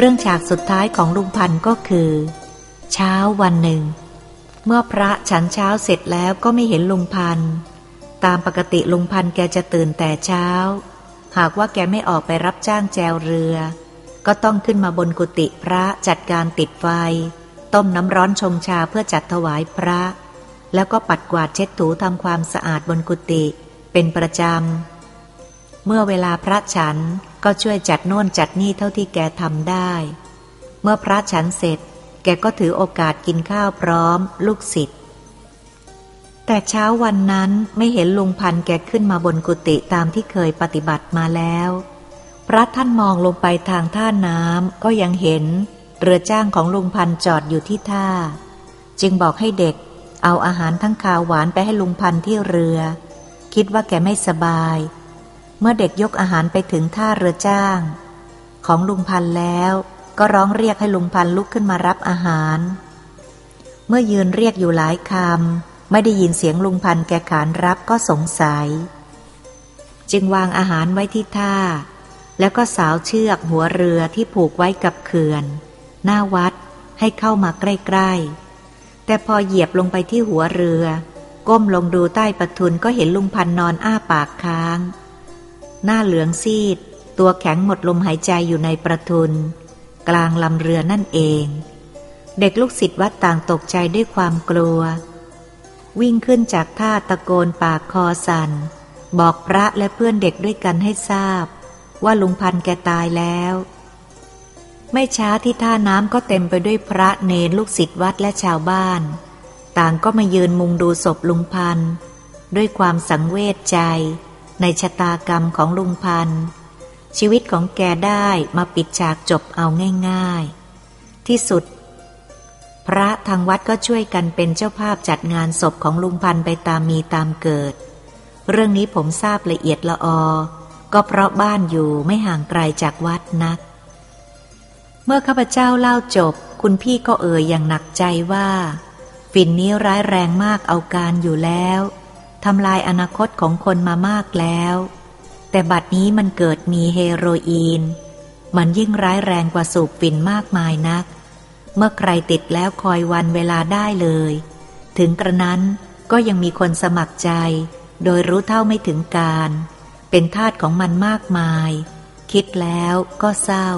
เรื่องฉากสุดท้ายของลุงพันก็คือ เช้าวันหนึ่ง เมื่อพระฉันเช้าเสร็จแล้วก็ไม่เห็นลุงพัน ตามปกติลุงพันแกจะตื่นแต่เช้า หากว่าแกไม่ออกไปรับจ้างแจวเรือ ก็ต้องขึ้นมาบนกุฏิพระจัดการติดไฟ ต้มน้ำร้อนชงชาเพื่อจัดถวายพระ แล้วก็ปัดกวาดเช็ดถูทำความสะอาดบนกุฏิเป็นประจำเมื่อเวลาพระฉัน ก็ช่วยจัดโน่นจัดนี่เท่าที่แกทำได้ เมื่อพระฉันเสร็จ แกก็ถือโอกาสกินข้าวพร้อม ลูกศิษย์แต่เช้าวันนั้นไม่เห็นลุงพันแกขึ้นมาบนกุฏิตามที่เคยปฏิบัติมาแล้ว พระท่านมองลงไปทางท่าน้ำก็ยังเห็น เรือจ้างของลุงพันจอดอยู่ที่ท่า จึงบอกให้เด็กเอาอาหารทั้งขาวหวานไปให้ลุงพันที่เรือ คิดว่าแกไม่สบาย เมื่อเด็กยกอาหารไปถึงท่าเรือจ้าง ของลุงพันแล้วก็ร้องเรียกให้ลุงพันลุกขึ้นมารับอาหาร เมื่อยืนเรียกอยู่หลายคำไม่ได้ยินเสียงลุงพันแกขานรับก็สงสัย จึงวางอาหารไว้ที่ท่า แล้วก็สาวเชือกหัวเรือที่ผูกไว้กับเขื่อน หน้าวัดให้เข้ามาใกล้ๆ แต่พอเหยียบลงไปที่หัวเรือ ก้มลงดูใต้ปะทุนก็เห็นลุงพันนอนอ้าปากค้าง หน้าเหลืองซีด ตัวแข็งหมดลมหายใจอยู่ในประทุน กลางลำเรือนั่นเอง เด็กลูกศิษย์วัดต่างตกใจด้วยความกลัว วิ่งขึ้นจากท่าตะโกนปากคอสันบอกพระและเพื่อนเด็กด้วยกันให้ทราบ ว่าลุงพันแกตายแล้ว ไม่ช้าที่ท่าน้ำก็เต็มไปด้วยพระเนรลูกศิษย์วัดและชาวบ้าน ต่างก็มายืนมุงดูศพลุงพันด้วยความสังเวชใจ ในชะตากรรมของลุงพันธ์ชีวิตของแกได้มาปิดฉากจบเอาง่าย ๆ ที่สุด พระทางวัดก็ช่วยกันเป็นเจ้าภาพจัดงานศพของลุงพันธ์ไปตามมีตามเกิด เรื่องนี้ผมทราบละเอียดละออ ก็เพราะบ้านอยู่ไม่ห่างไกลจากวัดนัก เมื่อข้าพเจ้าเล่าจบ คุณพี่ก็เอ่ยอย่างหนักใจว่า ฝิ่นนี้ร้ายแรงมากเอาการอยู่แล้ว ทำลายอนาคตของคนมามากแล้ว แต่บัดนี้มันเกิดมีเฮโรอีน มันยิ่งร้ายแรงกว่าสูบฝิ่นมากมายนัก เมื่อใครติดแล้วคอยวันเวลาได้เลย ถึงกระนั้นก็ยังมีคนสมัครใจ โดยรู้เท่าไม่ถึงการ เป็นทาสของมันมากมาย คิดแล้วก็เศร้า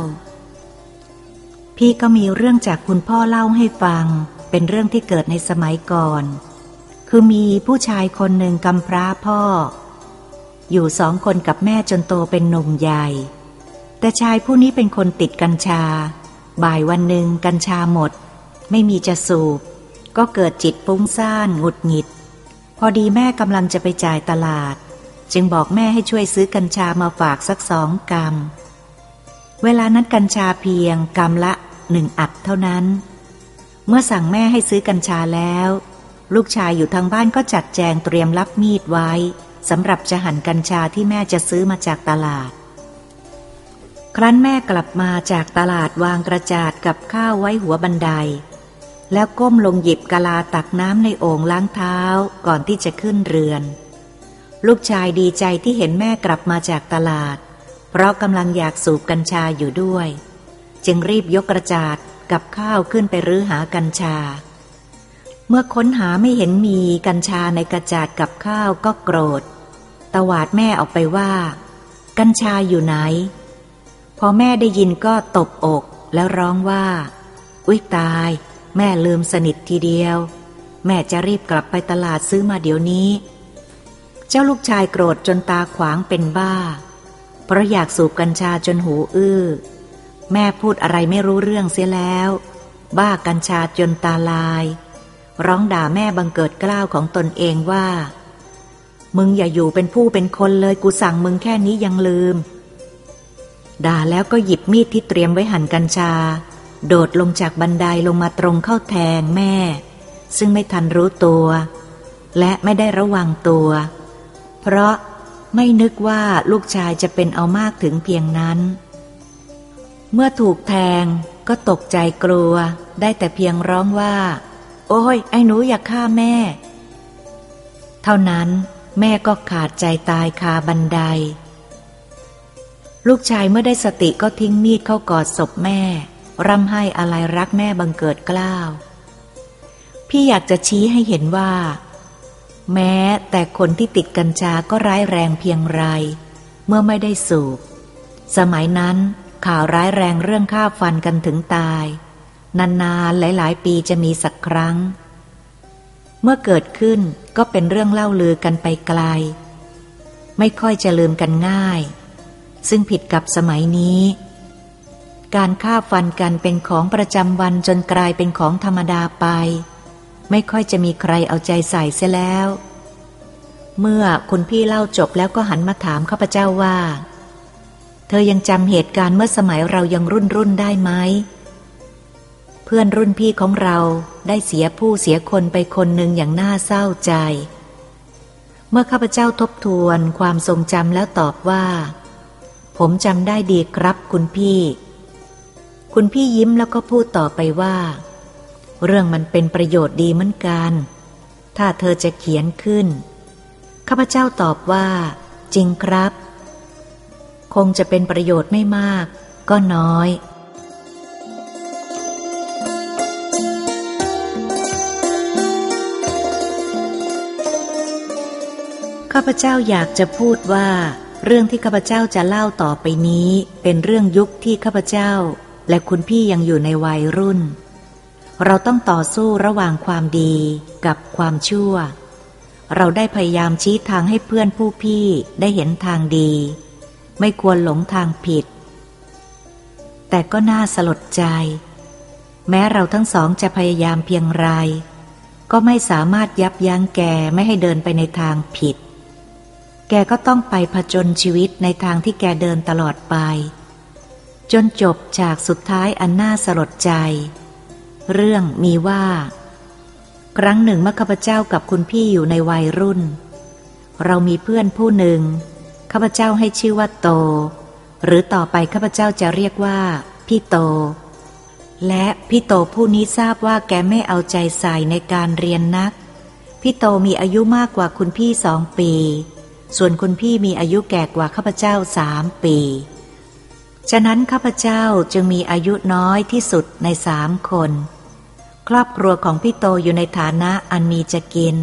พี่ก็มีเรื่องจากคุณพ่อเล่าให้ฟัง เป็นเรื่องที่เกิดในสมัยก่อน คือมีผู้ชายคนหนึ่งกำพร้าพ่อ อยู่สองคนกับแม่จนโตเป็นหนุ่มใหญ่ แต่ชายผู้นี้เป็นคนติดกัญชา บ่ายวันหนึ่งกัญชาหมด ไม่มีจะสูบ ก็เกิดจิตฟุ้งซ่านหงุดหงิด พอดีแม่กำลังจะไปจ่ายตลาด จึงบอกแม่ให้ช่วยซื้อกัญชามาฝากสักสองกรัมเวลานั้นกัญชาเพียงกรัมละหนึ่งอัดเท่านั้น เมื่อสั่งแม่ให้ซื้อกัญชาแล้ว ลูกชายอยู่ทางบ้านก็จัดแจงเตรียมรับมีดไว้สำหรับจะหั่นกัญชาที่แม่จะซื้อมาจากตลาด ครั้นแม่กลับมาจากตลาดวางกระจาดกับข้าวไว้หัวบันได แล้วก้มลงหยิบกะลาตักน้ำในโอ่งล้างเท้าก่อนที่จะขึ้นเรือน ลูกชายดีใจที่เห็นแม่กลับมาจากตลาด เพราะกำลังอยากสูบกัญชาอยู่ด้วย จึงรีบยกกระจาดกับข้าวขึ้นไปรื้อหากัญชา เมื่อค้นหาไม่เห็นมีกัญชาในกระจาดกับข้าวก็โกรธ ตวาดแม่ออกไปว่า กัญชาอยู่ไหน พอแม่ได้ยินก็ตบอกแล้วร้องว่า อุ้ยตาย แม่ลืมสนิททีเดียว แม่จะรีบกลับไปตลาดซื้อมาเดี๋ยวนี้ เจ้าลูกชายโกรธจนตาขวางเป็นบ้า เพราะอยากสูบกัญชาจนหูอื้อ แม่พูดอะไรไม่รู้เรื่องเสียแล้ว บ้ากัญชาจนตาลาย ร้องด่าแม่บังเกิดกล้าวของตนเองว่า มึงอย่าอยู่เป็นผู้เป็นคนเลยกูสั่งมึงแค่นี้ยังลืม ด่าแล้วก็หยิบมีดที่เตรียมไว้หั่นกัญชา โดดลงจากบันไดลงมาตรงเข้าแทงแม่ ซึ่งไม่ทันรู้ตัว และไม่ได้ระวังตัว เพราะไม่นึกว่าลูกชายจะเป็นเอามากถึงเพียงนั้น เมื่อถูกแทงก็ตกใจกลัวได้แต่เพียงร้องว่า โอ้ย ไอ้หนูอยากฆ่าแม่ เท่านั้นแม่ก็ขาดใจตายคาบันได ลูกชายเมื่อได้สติก็ทิ้งมีดเข้ากอดศพแม่ ร่ำไห้อะไรรักแม่บังเกิดกล้าว พี่อยากจะชี้ให้เห็นว่า แม้แต่คนที่ติดกัญชาก็ร้ายแรงเพียงไร เมื่อไม่ได้สูบ สมัยนั้นข่าวร้ายแรงเรื่องฆ่าฟันกันถึงตาย นานๆ หลายๆ ปีจะมีสักครั้ง เมื่อเกิดขึ้นก็เป็นเรื่องเล่าลือกันไปไกล ไม่ค่อยจะลืมกันง่าย ซึ่งผิดกับสมัยนี้ การฆ่าฟันกันเป็นของประจำวันจนกลายเป็นของธรรมดาไป ไม่ค่อยจะมีใครเอาใจใส่เสียแล้ว เมื่อคุณพี่เล่าจบแล้วก็หันมาถามข้าพเจ้าว่า เธอยังจำเหตุการณ์เมื่อสมัยเรายังรุ่นรุ่นได้ไหม พื่อนรุ่นพี่ของเราได้เสียผู้เสียคนไปคนหนึ่งอย่างน่าเศร้าใจ เมื่อข้าพเจ้าทบทวนความทรงจำแล้วตอบว่า ผมจำได้ดีครับคุณพี่ คุณพี่ยิ้มแล้วก็พูดต่อไปว่า เรื่องมันเป็นประโยชน์ดีเหมือนกัน ถ้าเธอจะเขียนขึ้น ข้าพเจ้าตอบว่า จริงครับ คงจะเป็นประโยชน์ไม่มาก ก็น้อย ข้าพเจ้าอยากจะพูดว่า เรื่องที่ข้าพเจ้าจะเล่าต่อไปนี้ เป็นเรื่องยุคที่ข้าพเจ้า และคุณพี่ยังอยู่ในวัยรุ่น เราต้องต่อสู้ระหว่างความดีกับความชั่ว เราได้พยายามชี้ทางให้เพื่อนผู้พี่ได้เห็นทางดี ไม่ควรหลงทางผิด แต่ก็น่าสลดใจ แม้เราทั้งสองจะพยายามเพียงไรก็ไม่สามารถยับยั้งแกไม่ให้เดินไปในทางผิด แกก็ต้องไปผจญชีวิตในทางที่แกเดินตลอดไป จนจบจากสุดท้ายอันน่าสลดใจ เรื่องมีว่า ครั้งหนึ่งเมื่อข้าพเจ้ากับคุณพี่อยู่ในวัยรุ่น เรามีเพื่อนผู้หนึ่งข้าพเจ้าให้ชื่อว่าโต หรือต่อไปข้าพเจ้าจะเรียกว่า พี่โต และพี่โตผู้นี้ทราบว่าแกไม่เอาใจใส่ในการเรียนนัก พี่โตมีอายุมากกว่าคุณพี่สองปี ส่วนคุณพี่มีอายุแก่กว่าข้าพเจ้าสามปี ฉะนั้นข้าพเจ้าจึงมีอายุน้อยที่สุดในสามคน ครอบครัวของพี่โตอยู่ในฐานะอันมีจะกิน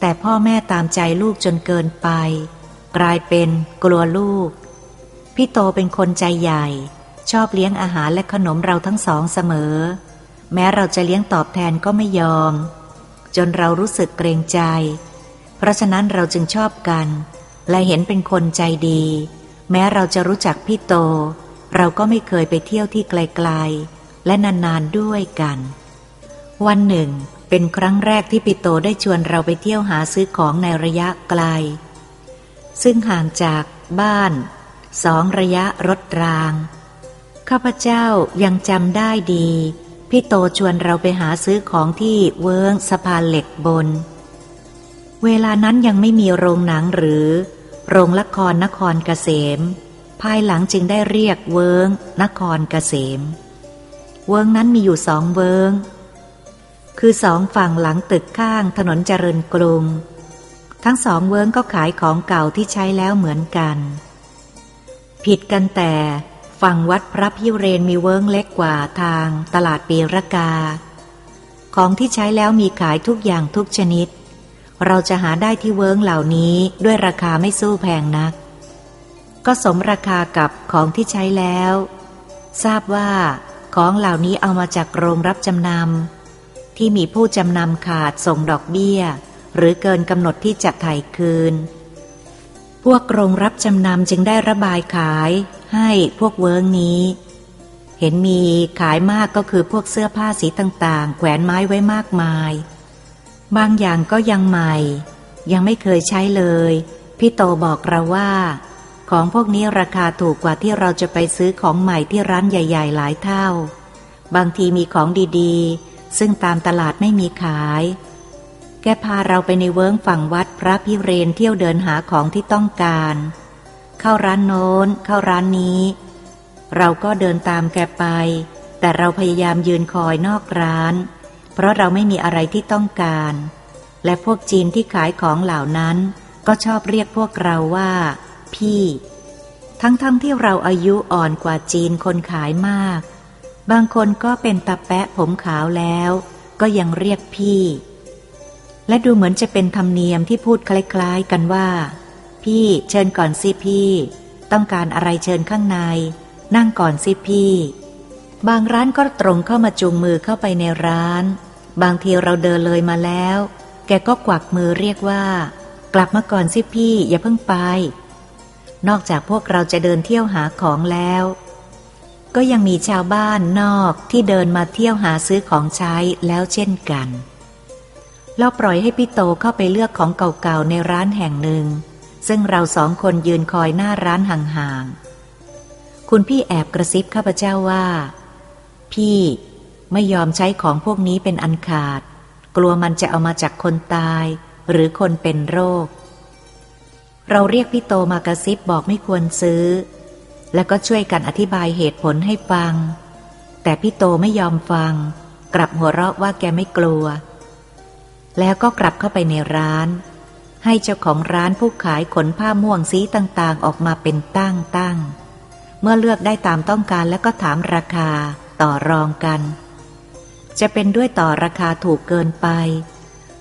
แต่พ่อแม่ตามใจลูกจนเกินไป กลายเป็นกลัวลูก พี่โตเป็นคนใจใหญ่ ชอบเลี้ยงอาหารและขนมเราทั้งสองเสมอ แม้เราจะเลี้ยงตอบแทนก็ไม่ยอม จนเรารู้สึกเกรงใจ เพราะฉะนั้นเราจึงชอบกัน และเห็นเป็นคนใจดี แม้เราจะรู้จักพี่โต เราก็ไม่เคยไปเที่ยวที่ไกลๆ และนานๆด้วยกัน วันหนึ่ง เป็นครั้งแรกที่พี่โตได้ชวนเราไปเที่ยวหาซื้อของในระยะไกล ซึ่งห่างจากบ้านสองระยะรถราง ข้าพเจ้ายังจำได้ดี พี่โตชวนเราไปหาซื้อของที่เวิ้งสะพานเหล็กบน เวลานั้นยังไม่มีโรงหนังหรือ โรงละครนครเกษม ภายหลังจึงได้เรียกเวิงนครเกษม เวิงนั้นมีอยู่สองเวิง คือสองฝั่งหลังตึกข้างถนนเจริญกรุง ทั้งสองเวิงก็ขายของเก่าที่ใช้แล้วเหมือนกัน ผิดกันแต่ฝั่งวัดพระพิเรนมีเวิงเล็กกว่าทางตลาดปีรกา ของที่ใช้แล้วมีขายทุกอย่างทุกชนิด เราจะหาได้ที่เวิ้งเหล่านี้ด้วยราคาไม่สู้แพงนัก ก็สมราคากับของที่ใช้แล้ว ทราบว่าของเหล่านี้เอามาจากโรงรับจำนำที่มีผู้จำนำขาดส่งดอกเบี้ย หรือเกินกำหนดที่จะไถ่คืน พวกโรงรับจำนำจึงได้ระบายขายให้พวกเวิร์งนี้ เห็นมีขายมากก็คือพวกเสื้อผ้าสีต่างๆ แขวนไม้ไว้มากมาย บางอย่างก็ยังใหม่ ยังไม่เคยใช้เลย พี่โตบอกเราว่า ของพวกนี้ราคาถูกกว่าที่เราจะไปซื้อของใหม่ที่ร้านใหญ่ ๆ หลายเท่า บางทีมีของดีๆ ซึ่งตามตลาดไม่มีขาย แกพาเราไปในเวิ้งฝั่งวัดพระพิเรนทร์เที่ยวเดินหาของที่ต้องการ เข้าร้านโน้น เข้าร้านนี้ เราก็เดินตามแกไป แต่เราพยายามยืนคอยนอกร้าน เพราะเราไม่มีอะไรที่ต้องการ และพวกจีนที่ขายของเหล่านั้น ก็ชอบเรียกพวกเราว่า พี่ ทั้งๆ ที่เราอายุอ่อนกว่าจีนคนขายมาก บางคนก็เป็นตาแปะผมขาวแล้ว ก็ยังเรียกพี่ และดูเหมือนจะเป็นธรรมเนียมที่พูดคล้ายๆกันว่า พี่เชิญก่อนสิพี่ ต้องการอะไรเชิญข้างใน นั่งก่อนสิพี่ บางร้านก็ตรงเข้ามาจูงมือเข้าไปในร้าน บางทีเราเดินเลยมาแล้ว แกก็กวักมือเรียกว่า กลับมาก่อนสิพี่อย่าเพิ่งไป นอกจากพวกเราจะเดินเที่ยวหาของแล้ว ก็ยังมีชาวบ้านนอกที่เดินมาเที่ยวหาซื้อของใช้แล้วเช่นกัน เราปล่อยให้พี่โตเข้าไปเลือกของเก่าๆในร้านแห่งหนึ่ง ซึ่งเราสองคนยืนคอยหน้าร้านห่างๆคุณพี่แอบกระซิบข้าพเจ้าว่า พี่ไม่ยอมใช้ของพวกนี้เป็นอันขาด กลัวมันจะเอามาจากคนตาย หรือคนเป็นโรค เราเรียกพี่โตมากระซิบบอกไม่ควรซื้อ แล้วก็ช่วยกันอธิบายเหตุผลให้ฟัง แต่พี่โตไม่ยอมฟัง กลับหัวเราะว่าแกไม่กลัว แล้วก็กลับเข้าไปในร้าน ให้เจ้าของร้านผู้ขายขนผ้าม่วงสีต่างๆ ออกมาเป็นตั้งตั้งเมื่อเลือกได้ตามต้องการแล้วก็ถามราคา ต่อรองกัน จะเป็นด้วยต่อราคาถูกเกินไป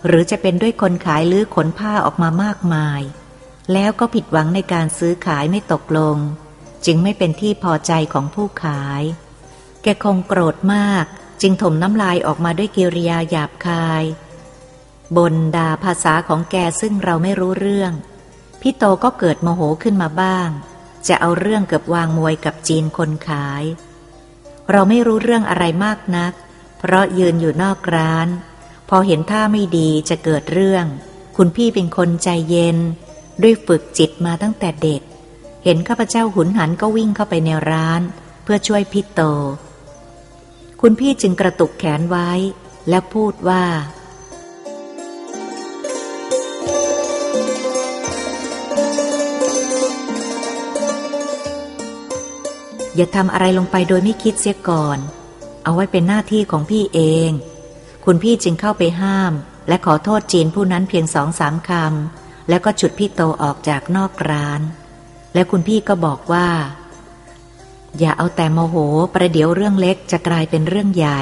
หรือจะเป็นด้วยคนขายลื้อขนผ้าออกมามากมาย แล้วก็ผิดหวังในการซื้อขายไม่ตกลง จึงไม่เป็นที่พอใจของผู้ขาย แกคงโกรธมาก จึงถมน้ำลายออกมาด้วยกิริยาหยาบคายบนด่าภาษาของแกซึ่งเราไม่รู้เรื่อง พี่โตก็เกิดโมโหขึ้นมาบ้าง จะเอาเรื่องเกือบวางมวยกับจีนคนขาย เราไม่รู้เรื่องอะไรมากนัก เพราะยืนอยู่นอกร้าน พอเห็นท่าไม่ดีจะเกิดเรื่อง คุณพี่เป็นคนใจเย็น ด้วยฝึกจิตมาตั้งแต่เด็ก เห็นข้าพเจ้าหุนหันก็วิ่งเข้าไปในร้าน เพื่อช่วยพี่โต คุณพี่จึงกระตุกแขนไว้ และพูดว่า อย่าทำอะไรลงไปโดยไม่คิดเสียก่อน เอาไว้เป็นหน้าที่ของพี่เอง คุณพี่จึงเข้าไปห้าม และขอโทษจีนผู้นั้นเพียงสองสามคำ แล้วก็ฉุดพี่โตออกจากนอกร้าน และคุณพี่ก็บอกว่า อย่าเอาแต่โมโหประเดี๋ยวเรื่องเล็กจะกลายเป็นเรื่องใหญ่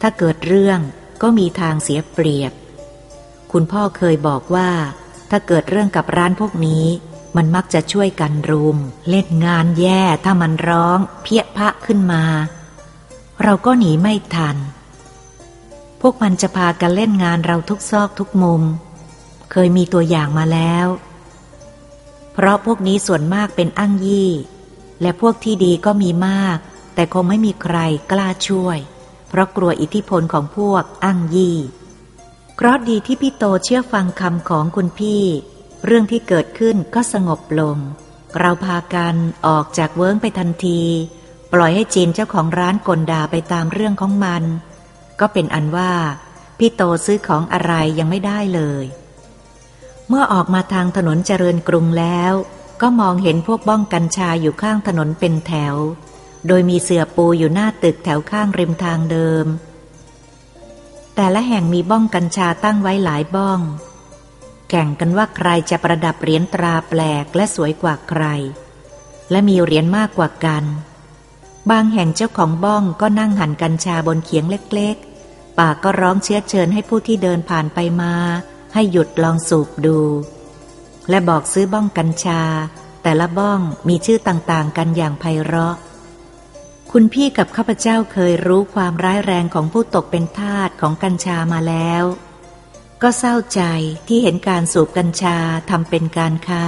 ถ้าเกิดเรื่องก็มีทางเสียเปรียบ คุณพ่อเคยบอกว่า ถ้าเกิดเรื่องกับร้านพวกนี้ มันมักจะช่วยกันรุม เล่นงานแย่ถ้ามันร้อง เพี้ยพะขึ้นมา เราก็หนีไม่ทัน พวกมันจะพากันเล่นงานเราทุกซอกทุกมุม เคยมีตัวอย่างมาแล้ว เพราะพวกนี้ส่วนมากเป็นอั้งยี่ และพวกที่ดีก็มีมาก แต่คงไม่มีใครกล้าช่วย เพราะกลัวอิทธิพลของพวกอั้งยี่ เพราะดีที่พี่โตเชื่อฟังคำของคุณพี่ เรื่องที่เกิดขึ้นก็สงบลง เราพากันออกจากเวิ้งไปทันที ปล่อยให้จีนเจ้าของร้านกลด่าไปตามเรื่องของมัน ก็เป็นอันว่าพี่โตซื้อของอะไรยังไม่ได้เลย เมื่อออกมาทางถนนเจริญกรุงแล้ว ก็มองเห็นพวกบ้องกัญชาอยู่ข้างถนนเป็นแถว โดยมีเสื่อปูอยู่หน้าตึกแถวข้างริมทางเดิม แต่ละแห่งมีบ้องกัญชาตั้งไว้หลายบ้อง แข่งกันว่าใครจะประดับเหรียญตราแปลกและสวยกว่าใคร และมีเหรียญมากกว่ากัน บางแห่งเจ้าของบ้องก็นั่งหันกัญชาบนเขียงเล็กๆ ปากก็ร้องเชื้อเชิญให้ผู้ที่เดินผ่านไปมา ให้หยุดลองสูบดู และบอกซื้อบ้องกัญชา แต่ละบ้องมีชื่อต่างๆ กันอย่างไพเราะ คุณพี่กับข้าพเจ้าเคยรู้ความร้ายแรงของผู้ตกเป็นทาสของกัญชามาแล้ว ก็เศร้าใจที่เห็นการสูบกัญชาทำเป็นการค้า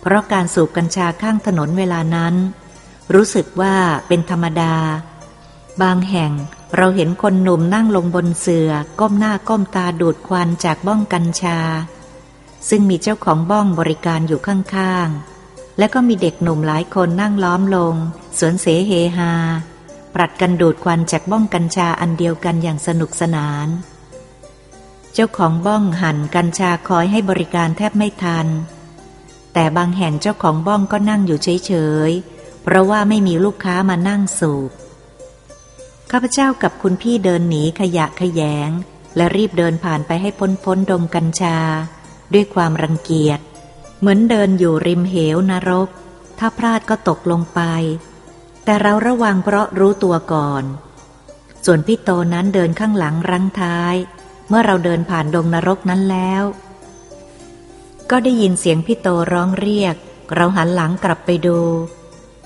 เพราะการสูบกัญชาข้างถนนเวลานั้น รู้สึกว่าเป็นธรรมดา บางแห่งเราเห็นคนหนุ่มนั่งลงบนเสือ่อก้มหน้าก้มตาดูดควันจากบ้องกัญชา ซึ่งมีเจ้าของบ้องบริการอยู่ข้างๆ และก็มีเด็กหนุ่มหลายคนนั่งล้อมลง สวนเสเฮฮา ปรัดกันดูดควันจากบ้องกัญชาอันเดียวกันอย่างสนุกสนาน เจ้าของบ้องหั่นกัญชาคอยให้บริการแทบไม่ทัน แต่บางแห่งเจ้าของบ้องก็นั่งอยู่เฉยๆ เพราะว่าไม่มีลูกค้ามานั่งสูบ ข้าพเจ้ากับคุณพี่เดินหนีขยะขยง และรีบเดินผ่านไปให้พ้นพ้นดมกัญชา ด้วยความรังเกียจ เหมือนเดินอยู่ริมเหวนรก ถ้าพลาดก็ตกลงไป แต่เราระวังเพราะรู้ตัวก่อน ส่วนพี่โตนั้นเดินข้างหลังรั้งท้าย เมื่อเราเดินผ่านดงนรกนั้นแล้ว ก็ได้ยินเสียงพี่โตร้องเรียก เราหันหลังกลับไปดู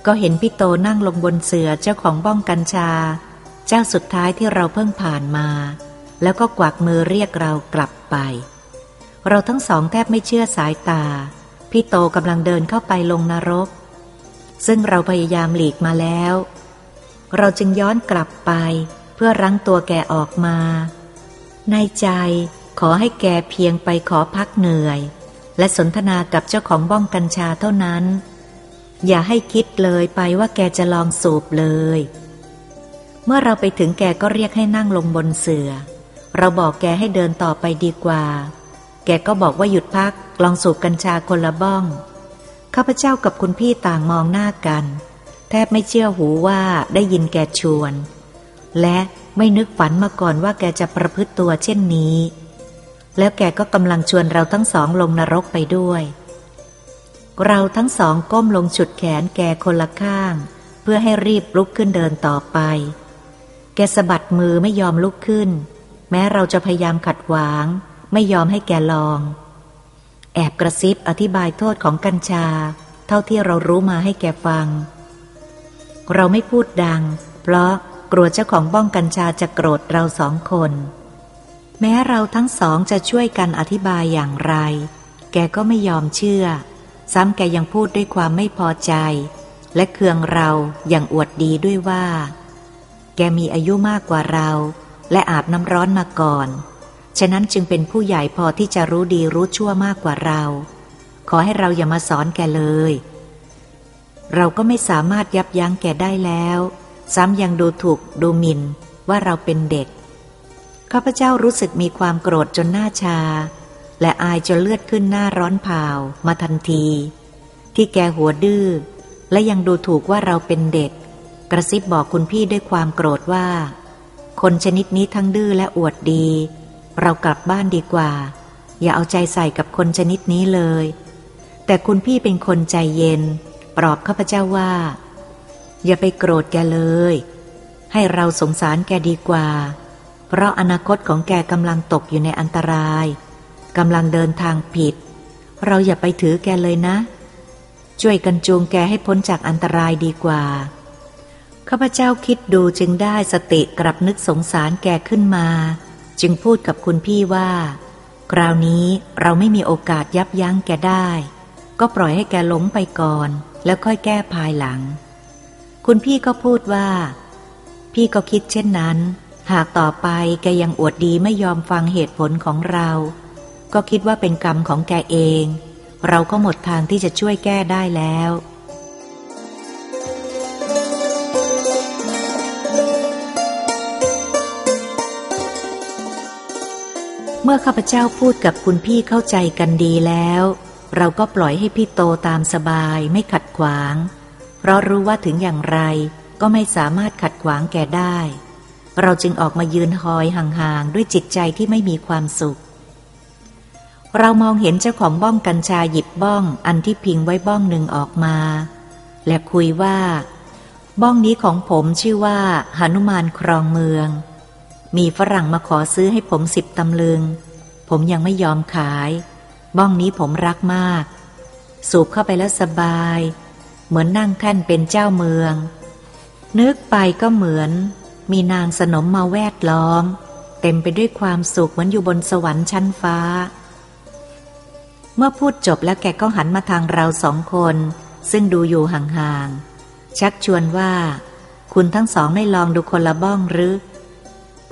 ก็เห็นพี่โตนั่งลงบนเสือเจ้าของบ้องกัญชา เจ้าสุดท้ายที่เราเพิ่งผ่านมา แล้วก็กวักมือเรียกเรากลับไป เราทั้งสองแทบไม่เชื่อสายตา พี่โตกำลังเดินเข้าไปลงนรก ซึ่งเราพยายามหลีกมาแล้ว เราจึงย้อนกลับไป เพื่อรั้งตัวแกออกมา ในใจขอให้แกเพียงไปขอพักเหนื่อย และสนทนากับเจ้าของบ้องกัญชาเท่านั้น อย่าให้คิดเลยไปว่าแกจะลองสูบเลย เมื่อเราไปถึงแกก็เรียกให้นั่งลงบนเสือเราบอกแกให้เดินต่อไปดีกว่า แกก็บอกว่าหยุดพักลองสูบกัญชาคนละบ้อง ข้าพเจ้ากับคุณพี่ต่างมองหน้ากัน แทบไม่เชื่อหูว่าได้ยินแกชวน และ ไม่นึกฝันมาก่อนว่าแกจะประพฤติตัวเช่นนี้ แล้วแกก็กำลังชวนเราทั้งสองลงนรกไปด้วย เราทั้งสองก้มลงฉุดแขนแกคนละข้าง เพื่อให้รีบลุกขึ้นเดินต่อไป แกสะบัดมือไม่ยอมลุกขึ้น แม้เราจะพยายามขัดขวาง ไม่ยอมให้แกลอง แอบกระซิบอธิบายโทษของกัญชา เท่าที่เรารู้มาให้แกฟัง เราไม่พูดดัง เพราะ กลัวเจ้าของบ้องกัญชาจะโกรธเราสองคน แม้เราทั้งสองจะช่วยกันอธิบายอย่างไร แกก็ไม่ยอมเชื่อ ซ้ำแกยังพูดด้วยความไม่พอใจ และเคืองเราอย่างอวดดีด้วยว่า แกมีอายุมากกว่าเรา และอาบน้ำร้อนมาก่อน ฉะนั้นจึงเป็นผู้ใหญ่พอที่จะรู้ดีรู้ชั่วมากกว่าเรา ขอให้เราอย่ามาสอนแกเลย เราก็ไม่สามารถยับยั้งแกได้แล้ว ซ้ำยังดูถูกดูหมิ่นว่าเราเป็นเด็ก ข้าพเจ้ารู้สึกมีความโกรธจนหน้าชา และอายจนเลือดขึ้นหน้าร้อนเผามาทันที ที่แกหัวดื้อและยังดูถูกว่าเราเป็นเด็ก กระซิบบอกคุณพี่ด้วยความโกรธว่า คนชนิดนี้ทั้งดื้อและอวดดี เรากลับบ้านดีกว่า อย่าเอาใจใส่กับคนชนิดนี้เลย แต่คุณพี่เป็นคนใจเย็น ปลอบข้าพเจ้าว่า อย่าไปโกรธแกเลย ให้เราสงสารแกดีกว่า เพราะอนาคตของแกกำลังตกอยู่ในอันตรายกำลังเดินทางผิด เราอย่าไปถือแกเลยนะ ช่วยกันจูงแกให้พ้นจากอันตรายดีกว่าข้าพเจ้าคิดดูจึงได้สติกลับนึกสงสารแกขึ้นมา จึงพูดกับคุณพี่ว่า คราวนี้เราไม่มีโอกาสยับยั้งแกได้ ก็ปล่อยให้แกล้มไปก่อน แล้วค่อยแก้ภายหลัง คุณพี่ก็พูดว่า พี่ก็คิดเช่นนั้น หากต่อไปแกยังอวดดีไม่ยอมฟังเหตุผลของเรา ก็คิดว่าเป็นกรรมของแกเอง เราก็หมดทางที่จะช่วยแก้ได้แล้วเมื่อข้าพเจ้าพูดกับคุณพี่เข้าใจกันดีแล้ว เราก็ปล่อยให้พี่โตตามสบายไม่ขัดขวาง เพราะรู้ว่าถึงอย่างไรก็ไม่สามารถขัดขวางแกได้ เราจึงออกมายืนหอยห่างๆ ด้วยจิตใจที่ไม่มีความสุข เรามองเห็นเจ้าของบ้องกัญชาหยิบบ้องอันที่พิงไว้บ้องหนึ่งออกมา และคุยว่า บ้องนี้ของผมชื่อว่าหนุมานครองเมือง มีฝรั่งมาขอซื้อให้ผมสิบตำลึง ผมยังไม่ยอมขาย บ้องนี้ผมรักมาก สูบเข้าไปแล้วสบาย เหมือนนั่งแท่นเป็นเจ้าเมือง นึกไปก็เหมือน มีนางสนมมาแวดล้อม เต็มไปด้วยความสุขเหมือนอยู่บนสวรรค์ชั้นฟ้า เมื่อพูดจบแล้วแกก็หันมาทางเราสองคน ซึ่งดูอยู่ห่างๆ ชักชวนว่า คุณทั้งสองไม่ลองดูคนละบ้องหรือ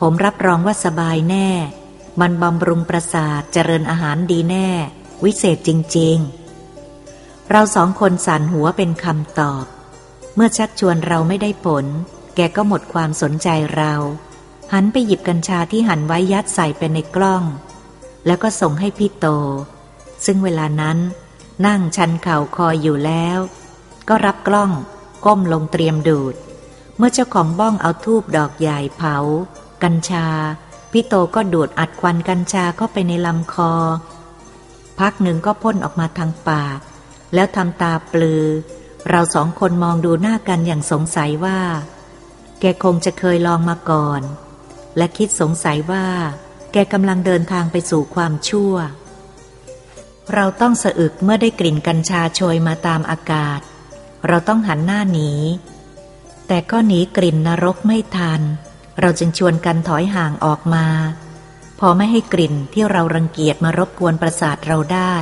ผมรับรองว่าสบายแน่ มันบำรุงประสาทเจริญอาหารดีแน่ วิเศษจริง ๆ เราสองคนสั่นหัวเป็นคำตอบ เมื่อชักชวนเราไม่ได้ผล แกก็หมดความสนใจเรา หันไปหยิบกัญชาที่หันไว้ยัดใส่ไปในกล้อง แล้วก็ส่งให้พี่โต ซึ่งเวลานั้น นั่งชันเข่าคอยอยู่แล้ว ก็รับกล้อง ก้มลงเตรียมดูด เมื่อเจ้าของบ้องเอาทูบดอกใหญ่เผา กัญชา พี่โตก็ดูดอัดควันกัญชาเข้าไปในลำคอ พักหนึ่งก็พ่นออกมาทางปาก แล้วทำตาปลือ เราสองคนมองดูหน้ากันอย่างสงสัยว่า แกคงจะเคยลองมาก่อน และคิดสงสัยว่า แกกำลังเดินทางไปสู่ความชั่ว เราต้องสะอึกเมื่อได้กลิ่นกัญชาโชยมาตามอากาศ เราต้องหันหน้าหนี แต่ก็หนีกลิ่นนรกไม่ทัน เราจึงชวนกันถอยห่างออกมา พอไม่ให้กลิ่นที่เรารังเกียจมารบกวนประสาทเราได้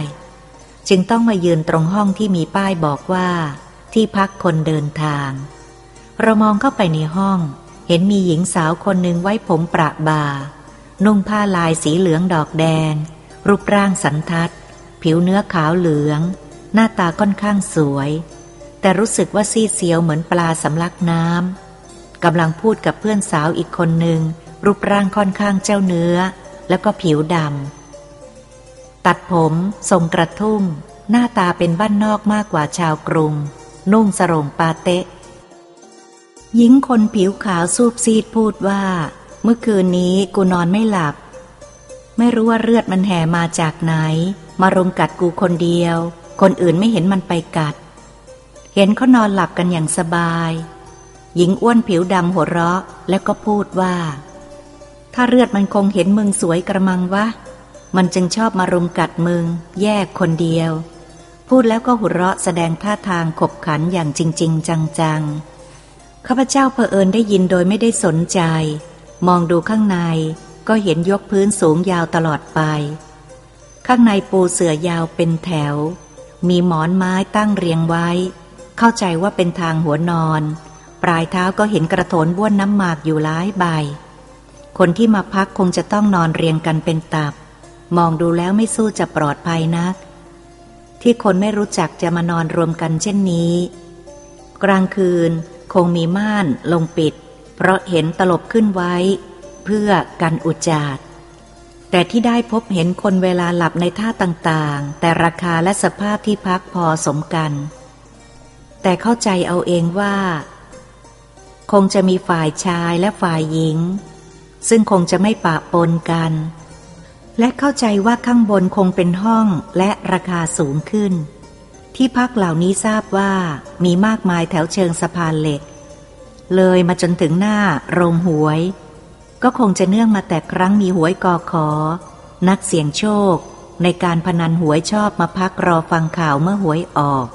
จึงต้องมายืนตรงห้องที่มีป้ายบอกว่า ที่พักคนเดินทาง เรามองเข้าไปในห้อง เห็นมีหญิงสาวคนหนึ่งไว้ผมประบา นุ่งผ้าลายสีเหลืองดอกแดง รูปร่างสันทัด ผิวเนื้อขาวเหลือง หน้าตาค่อนข้างสวย แต่รู้สึกว่าซีดเซียวเหมือนปลาสำลักน้ำกำลังพูดกับเพื่อนสาวอีกคนหนึ่งรูปร่างค่อนข้างเจ้าเนื้อ แล้วก็ผิวดำ ตัดผมทรงกระทุ่ม หน้าตาเป็นบ้านนอกมากกว่าชาวกรุง นุ่งสรงปาเตะหญิงคนผิวขาวสูบซีดพูดว่า เมื่อคืนนี้กูนอนไม่หลับ ไม่รู้ว่าเลือดมันแห่มาจากไหน มารุมกัดกูคนเดียว คนอื่นไม่เห็นมันไปกัด เห็นเขานอนหลับกันอย่างสบาย หญิงอ้วนผิวดำหัวเราะแล้วก็พูดว่า ถ้าเลือดมันคงเห็นมึงสวยกระมังวะ มันจึงชอบมารุมกัดมึง แยกคนเดียว พูดแล้วก็หุเราะแสดงท่าทางขบขันอย่างจริง ๆ จังๆข้าพเจ้าเผอิญได้ยินโดยไม่ได้สนใจ มองดูข้างในก็เห็นยกพื้นสูงยาวตลอดไป ข้างในปูเสื่อยาวเป็นแถว มีหมอนไม้ตั้งเรียงไว้ เข้าใจว่าเป็นทางหัวนอน ปลายเท้าก็เห็นกระโถนบ้วนน้ำหมากอยู่หลายใบ คนที่มาพักคงจะต้องนอนเรียงกันเป็นตับ มองดูแล้วไม่สู้จะปลอดภัยนัก ที่คนไม่รู้จักจะมานอนรวมกันเช่นนี้ กลางคืนคงมีม่านลงปิด เพราะเห็นตลบขึ้นไว้ เพื่อกันอุจจาดแต่ที่ได้พบเห็นคนเวลาหลับในท่าต่างๆ แต่ราคาและสภาพที่พักพอสมกัน แต่เข้าใจเอาเองว่า คงจะมีฝ่ายชายและฝ่ายหญิง ซึ่งคงจะไม่ปะปนกัน และเข้าใจว่าข้างบนคงเป็นห้องและราคาสูงขึ้น ที่พักเหล่านี้ทราบว่ามีมากมายแถวเชิงสะพานเหล็ก เลยมาจนถึงหน้าโรงหวย ก็คงจะเนื่องมาแต่ครั้งมีหวยกอขอ นักเสี่ยงโชค ในการพนันหวยชอบมาพักรอฟังข่าวเมื่อหวยออก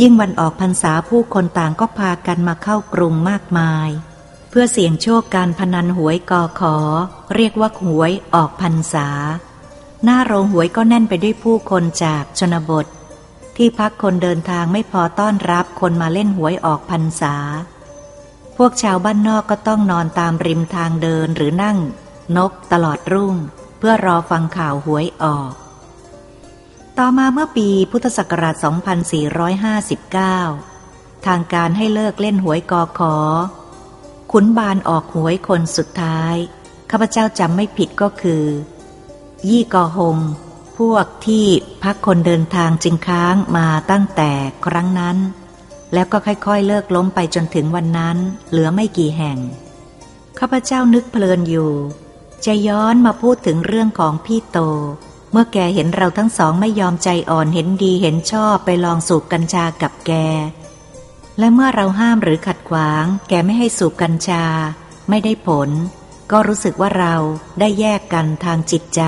ยิ่งวันออกพรรษาผู้คนต่างก็พากันมาเข้ากรุงมากมาย เพื่อเสี่ยงโชคการพนันหวยกอขอ เรียกว่าหวยออกพรรษา หน้าโรงหวยก็แน่นไปด้วยผู้คนจากชนบท ที่พักคนเดินทางไม่พอต้อนรับคนมาเล่นหวยออกพรรษา พวกชาวบ้านนอกก็ต้องนอนตามริมทางเดินหรือนั่ง นกตลอดรุ่ง เพื่อรอฟังข่าวหวยออก ต่อมาเมื่อปีพุทธศักราช 2459 ทางการให้เลิกเล่นหวยกอขอ ขุนบานออกหวยคนสุดท้าย ข้าพเจ้าจำไม่ผิดก็คือ ยี่กอหงพวกที่พักคนเดินทางจึงค้างมาตั้งแต่ครั้งนั้น แล้วก็ค่อยๆเลิกล้มไปจนถึงวันนั้น เหลือไม่กี่แห่ง ข้าพเจ้านึกเพลินอยู่ จะย้อนมาพูดถึงเรื่องของพี่โต เมื่อแกเห็นเราทั้งสองไม่ยอมใจอ่อนเห็นดีเห็นชอบไปลองสูบกัญชากับแก และเมื่อเราห้ามหรือขัดขวาง แกไม่ให้สูบกัญชา ไม่ได้ผล ก็รู้สึกว่าเราได้แยกกันทางจิตใจ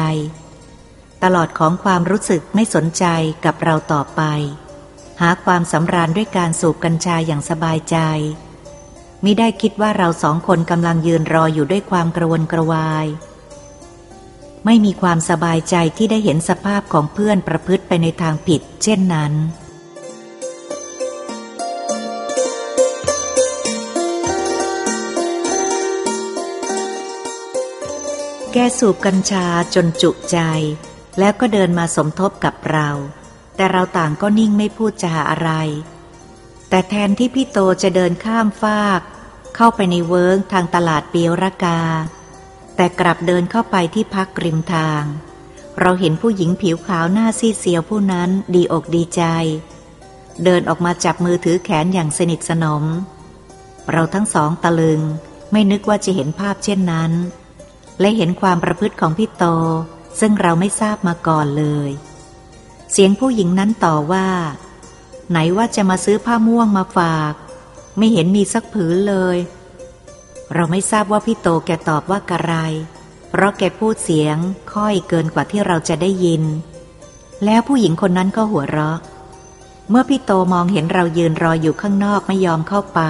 ตลอดของความรู้สึกไม่สนใจกับเราต่อไป หาความสำราญด้วยการสูบกัญชาอย่างสบายใจมิได้คิดว่าเราสองคนกำลังยืนรออยู่ด้วยความกระวนกระวาย ไม่มีความสบายใจที่ได้เห็นสภาพของเพื่อนประพฤติไปในทางผิด เช่นนั้น แกสูบกัญชาจนจุใจ แล้วก็เดินมาสมทบกับเรา แต่เราต่างก็นิ่งไม่พูดจาอะไร แต่แทนที่พี่โตจะเดินข้ามฟาก เข้าไปในเวิ้งทางตลาดเปียวรากา แต่กลับเดินเข้าไปที่พักริมทาง เราเห็นผู้หญิงผิวขาวหน้าซีเซียวผู้นั้นดีอกดีใจ เดินออกมาจับมือถือแขนอย่างสนิทสนม เราทั้งสองตะลึง ไม่นึกว่าจะเห็นภาพเช่นนั้น และเห็นความประพฤติของพี่โต ซึ่งเราไม่ทราบมาก่อนเลย เสียงผู้หญิงนั้นต่อว่า ไหนว่าจะมาซื้อผ้าม่วงมาฝาก ไม่เห็นมีสักผืนเลย เราไม่ทราบว่าพี่โตแกตอบว่ากระไร เพราะแกพูดเสียงค่อยเกินกว่าที่เราจะได้ยิน แล้วผู้หญิงคนนั้นก็หัวเราะ เมื่อพี่โตมองเห็นเรายืนรออยู่ข้างนอกไม่ยอมเข้าไป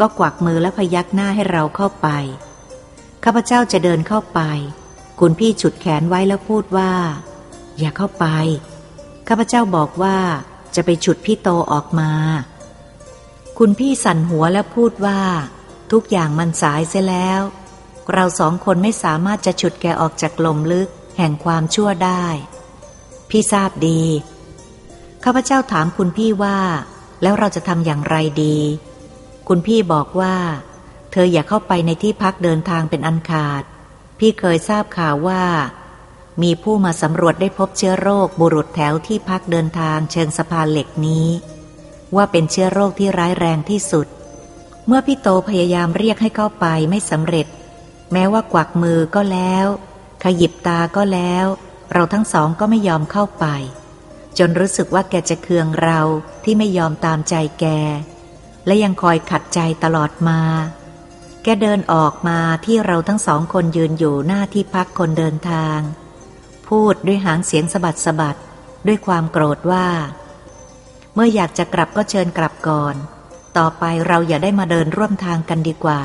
ก็กวักมือและพยักหน้าให้เราเข้าไป ข้าพเจ้าจะเดินเข้าไป คุณพี่ฉุดแขนไว้แล้วพูดว่า อย่าเข้าไป ข้าพเจ้าบอกว่าจะไปฉุดพี่โตออกมา คุณพี่สั่นหัวแล้วพูดว่า ทุกอย่างมันสายเสียแล้ว เราสองคนไม่สามารถจะฉุดแกออกจากลมลึกแห่งความชั่วได้ พี่ทราบดี ข้าพเจ้าถามคุณพี่ว่า แล้วเราจะทำอย่างไรดี คุณพี่บอกว่า เธออย่าเข้าไปในที่พักเดินทางเป็นอันขาด พี่เคยทราบข่าวว่า มีผู้มาสำรวจได้พบเชื้อโรคบุรุษแถวที่พักเดินทางเชิงสะพานเหล็กนี้ ว่าเป็นเชื้อโรคที่ร้ายแรงที่สุด เมื่อพี่โตพยายามเรียกให้เข้าไปไม่สำเร็จ แม้ว่ากวักมือก็แล้ว ขยิบตาก็แล้ว เราทั้งสองก็ไม่ยอมเข้าไป จนรู้สึกว่าแกจะเคืองเราที่ไม่ยอมตามใจแก และยังคอยขัดใจตลอดมา แกเดินออกมาที่เราทั้งสองคนยืนอยู่หน้าที่พักคนเดินทาง พูดด้วยหางเสียงสะบัดสะบัดด้วยความโกรธว่า เมื่ออยากจะกลับก็เชิญกลับก่อน ต่อไปเราอย่าได้มาเดินร่วมทางกันดีกว่า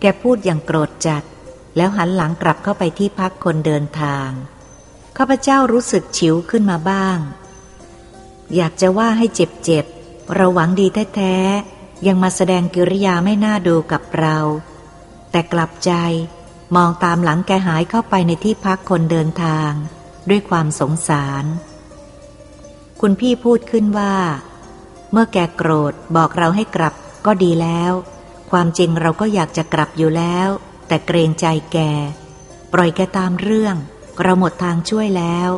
แกพูดอย่างโกรธจัด แล้วหันหลังกลับเข้าไปที่พักคนเดินทางข้าพเจ้ารู้สึกฉิวขึ้นมาบ้าง อยากจะว่าให้เจ็บๆเราหวังดีแท้ๆ ยังมาแสดงกิริยาไม่น่าดูกับเรา แต่กลับใจมองตามหลังแกหายเข้าไปในที่พักคนเดินทาง ด้วยความสงสาร คุณพี่พูดขึ้นว่า เมื่อแกโกรธบอกเราให้กลับก็ดีแล้ว ความจริงเราก็อยากจะกลับอยู่แล้ว แต่เกรงใจแก ปล่อยแกตามเรื่องเราหมดทางช่วยแล้ว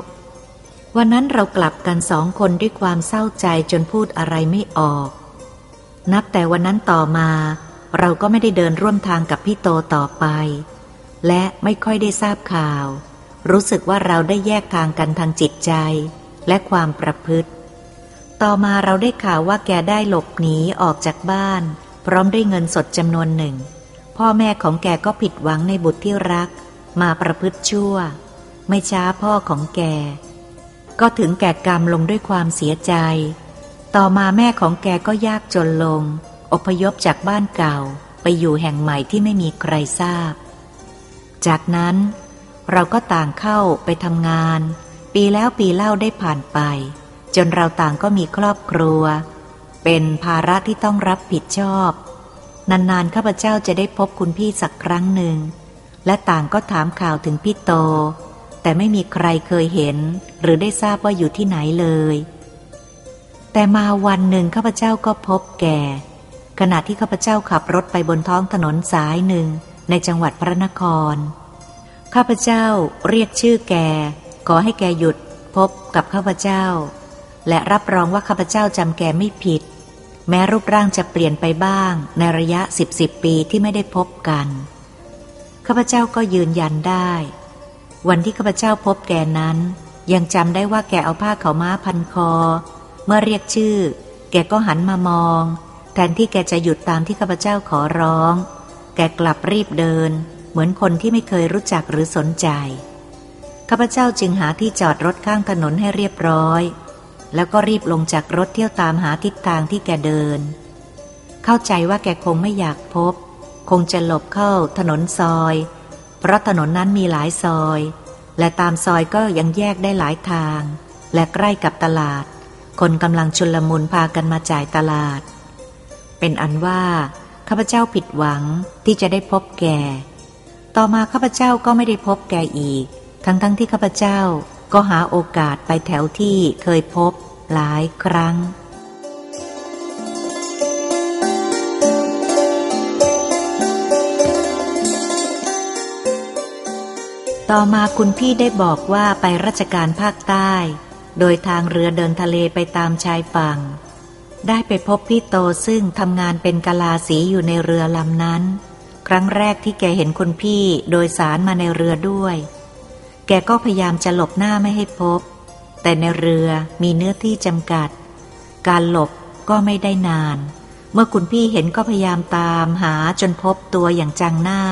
วันนั้นเรากลับกันสองคนด้วยความเศร้าใจจนพูดอะไรไม่ออก นับแต่วันนั้นต่อมา เราก็ไม่ได้เดินร่วมทางกับพี่โตต่อไป และไม่ค่อยได้ทราบข่าว รู้สึกว่าเราได้แยกทางกันทางจิตใจ และความประพฤติ ต่อมาเราได้ข่าวว่าแกได้หลบหนีออกจากบ้าน พร้อมด้วยเงินสดจำนวนหนึ่ง พ่อแม่ของแกก็ผิดหวังในบุตรที่รัก มาประพฤติชั่ว ไม่ช้าพ่อของแก ก็ถึงแก่กรรมลงด้วยความเสียใจ ต่อมาแม่ของแกก็ยากจนลง อพยพจากบ้านเก่าไปอยู่แห่งใหม่ที่ไม่มีใครทราบ จากนั้นเราก็ต่างเข้าไปทำงาน ปีแล้วปีเล่าได้ผ่านไป จนเราต่างก็มีครอบครัว เป็นภาระที่ต้องรับผิดชอบ นานๆข้าพเจ้าจะได้พบคุณพี่สักครั้งหนึ่ง และต่างก็ถามข่าวถึงพี่โต แต่ไม่มีใครเคยเห็น หรือได้ทราบว่าอยู่ที่ไหนเลย แต่มาวันหนึ่งข้าพเจ้าก็พบแกขณะที่ข้าพเจ้าขับรถไปบนท้องถนนสายหนึ่งในจังหวัดพระนคร ข้าพเจ้าเรียกชื่อแก ขอให้แกหยุดพบกับข้าพเจ้า และรับรองว่าข้าพเจ้าจำแกไม่ผิด แม้รูปร่างจะเปลี่ยนไปบ้าง ในระยะสิบสิบปีที่ไม่ได้พบกัน ข้าพเจ้าก็ยืนยันได้ วันที่ข้าพเจ้าพบแกนั้น ยังจำได้ว่าแกเอาผ้าเขาวม้าพันคอ เมื่อเรียกชื่อ แกก็หันมามอง แทนที่แกจะหยุดตามที่ข้าพเจ้าขอร้อง แกกลับรีบเดิน เหมือนคนที่ไม่เคยรู้จักหรือสนใจ ข้าพเจ้าจึงหาที่จอดรถข้างถนนให้เรียบร้อย แล้วก็รีบลงจากรถเที่ยวตามหาทิศทางที่แกเดิน เข้าใจว่าแกคงไม่อยากพบ คงจะหลบเข้าถนนซอย เพราะถนนนั้นมีหลายซอย และตามซอยก็ยังแยกได้หลายทาง และใกล้กับตลาด คนกำลังชุลมุนพากันมาจ่ายตลาด เป็นอันว่าข้าพเจ้าผิดหวังที่จะได้พบแก ต่อมาข้าพเจ้าก็ไม่ได้พบแกอีก ทั้งๆทที่ข้าพเจ้าก็หาโอกาสไปแถวที่เคยพบหลายครั้งต่อมาคุณพี่ได้บอกว่าไปราชการภาคใต้ โดยทางเรือเดินทะเลไปตามชายฝั่ง ได้ไปพบพี่โตซึ่งทำงานเป็นกะลาสีอยู่ในเรือลำนั้น ครั้งแรกที่แกเห็นคุณพี่โดยสารมาในเรือด้วย แกก็พยายามจะหลบหน้าไม่ให้พบ แต่ในเรือมีเนื้อที่จำกัด การหลบก็ไม่ได้นาน เมื่อคุณพี่เห็นก็พยายามตามหาจนพบตัวอย่างจังหน้า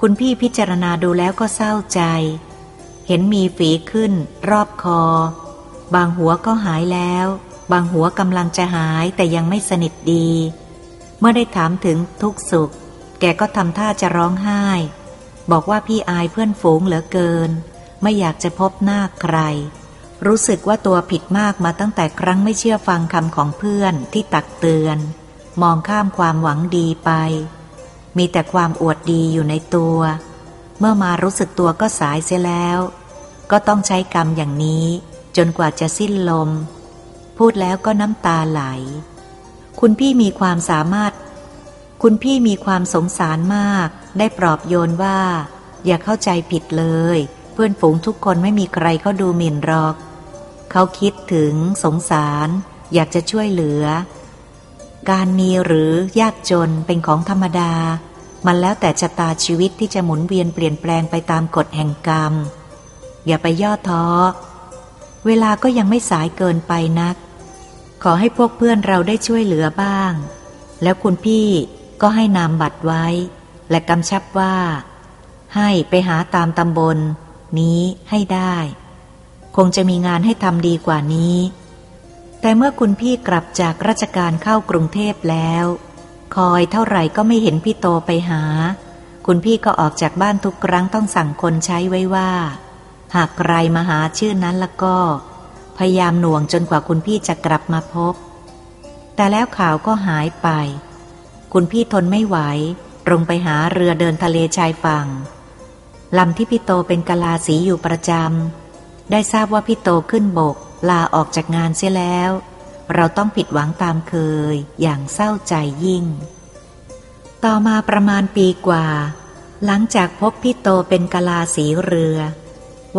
คุณพี่พิจารณาดูแล้วก็เศร้าใจ ห็นมีฝีขึ้น รอบคอ บางหัวก็หายแล้ว บางหัวกำลังจะหายแต่ยังไม่สนิทดี เมื่อได้ถามถึงทุกสุข แกก็ทำท่าจะร้องไห้ บอกว่าพี่อายเพื่อนฝูงเหลือเกิน ไม่อยากจะพบหน้าใคร รู้สึกว่าตัวผิดมากมาตั้งแต่ครั้งไม่เชื่อฟังคำของเพื่อนที่ตักเตือน มองข้ามความหวังดีไป มีแต่ความอวดดีอยู่ในตัวเมื่อมารู้สึกตัวก็สายเสียแล้ว ก็ต้องใช้กรรมอย่างนี้จนกว่าจะสิ้นลม พูดแล้วก็น้ำตาไหล คุณพี่มีความสามารถ คุณพี่มีความสงสารมาก ได้ปลอบโยนว่า อย่าเข้าใจผิดเลย เพื่อนฝูงทุกคนไม่มีใครเขาดูหมิ่นหรอก เขาคิดถึงสงสาร อยากจะช่วยเหลือ การมีหรือยากจนเป็นของธรรมดา มันแล้วแต่ชะตาชีวิตที่จะหมุนเวียนเปลี่ยนแปลงไปตามกฎแห่งกรรม อย่าไปย่อท้อ เวลาก็ยังไม่สายเกินไปนัก ขอให้พวกเพื่อนเราได้ช่วยเหลือบ้าง แล้วคุณพี่ก็ให้นามบัตรไว้ และกำชับว่า ให้ไปหาตามตำบล นี้ให้ได้ คงจะมีงานให้ทำดีกว่านี้ แต่เมื่อคุณพี่กลับจากราชการเข้ากรุงเทพแล้ว คอยเท่าไหร่ก็ไม่เห็นพี่โตไปหา คุณพี่ก็ออกจากบ้านทุกครั้งต้องสั่งคนใช้ไว้ว่า หากใครมาหาชื่อนั้นแล้วก็ พยายามหน่วงจนกว่าคุณพี่จะกลับมาพบ แต่แล้วข่าวก็หายไป คุณพี่ทนไม่ไหว ตรงไปหาเรือเดินทะเลชายฝั่งลำที่พี่โตเป็นกะลาสีอยู่ประจำได้ทราบว่าพี่โตขึ้นบก ลาออกจากงานเสียแล้ว เราต้องผิดหวังตามเคย อย่างเศร้าใจยิ่ง ต่อมาประมาณปีกว่า หลังจากพบพี่โตเป็นกะลาสีเรือ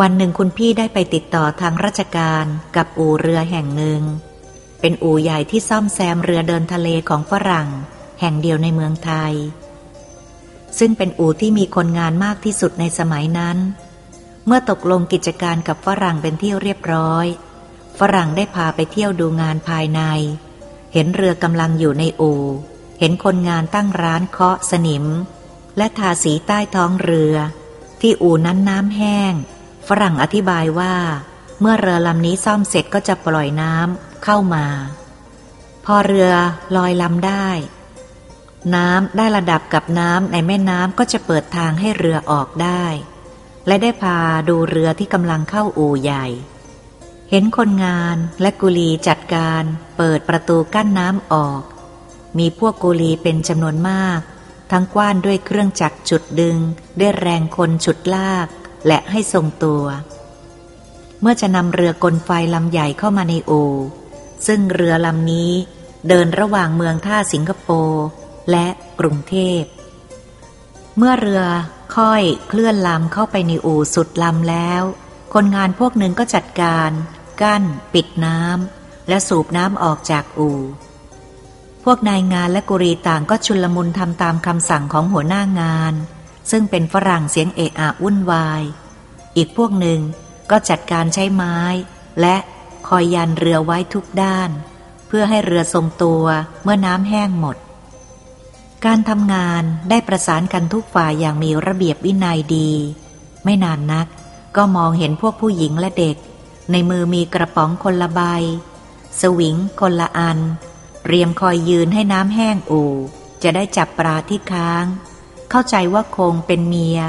วันหนึ่งคุณพี่ได้ไปติดต่อทางราชการกับอู่เรือแห่งหนึ่ง เป็นอู่ใหญ่ที่ซ่อมแซมเรือเดินทะเลของฝรั่ง แห่งเดียวในเมืองไทย ซึ่งเป็นอู่ที่มีคนงานมากที่สุดในสมัยนั้น เมื่อตกลงกิจการกับฝรั่งเป็นที่เรียบร้อย ฝรั่งได้พาไปเที่ยวดูงานภายใน เห็นเรือกำลังอยู่ในอู่ เห็นคนงานตั้งร้านเคาะสนิม และทาสีใต้ท้องเรือ ที่อู่นั้นน้ำแห้ง ฝรั่งอธิบายว่า เมื่อเรือลำนี้ซ่อมเสร็จก็จะปล่อยน้ำเข้ามา พอเรือลอยลำได้ น้ำได้ระดับกับน้ำในแม่น้ำก็จะเปิดทางให้เรือออกได้ และได้พาดูเรือที่กำลังเข้าอู่ใหญ่ เห็นคนงานและกุลีจัดการเปิดประตูกั้นน้ำออก มีพวกกุลีเป็นจำนวนมาก ทั้งกว้านด้วยเครื่องจักรจุดดึงด้วยแรงคนฉุดลาก และให้ทรงตัว เมื่อจะนำเรือกลไฟลำใหญ่เข้ามาในอูซึ่งเรือลำนี้เดินระหว่างเมืองท่าสิงคโปร์และกรุงเทพ เมื่อเรือค่อยเคลื่อนลำเข้าไปในอู่สุดลำแล้ว คนงานพวกหนึ่งก็จัดการ กั้น ปิดน้ำและสูบน้ำออกจากอู่ พวกนายงานและกุรีต่างก็ชุลมุนทำตามคำสั่งของหัวหน้างาน ซึ่งเป็นฝรั่งเสียงเอะอะวุ่นวาย อีกพวกหนึ่งก็จัดการใช้ไม้ และคอยยันเรือไว้ทุกด้าน เพื่อให้เรือทรงตัวเมื่อน้ำแห้งหมด การทำงานได้ประสานกันทุกฝ่ายอย่างมีระเบียบวินัยดี ไม่นานนักก็มองเห็นพวกผู้หญิงและเด็ก ในมือมีกระป๋องคนละใบ สวิงคนละอันเรียมคอยยืนให้น้ำแห้งอู่ จะได้จับปลาที่ค้าง เข้าใจว่าคงเป็นเมีย